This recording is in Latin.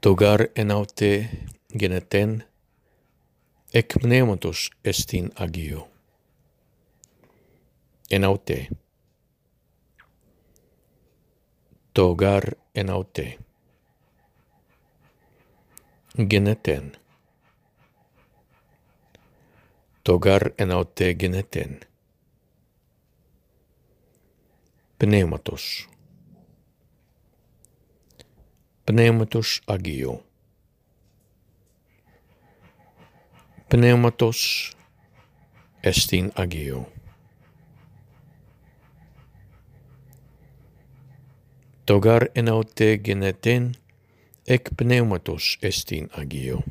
togar en autē geneten ekmnēmutos estin agio. En autē togar en autē geneten. Togar en autē geneten. Pneumatos. Pneumatos agio. Pneumatos estin agio. Togar en aute geneten ec pneumatos estin agio.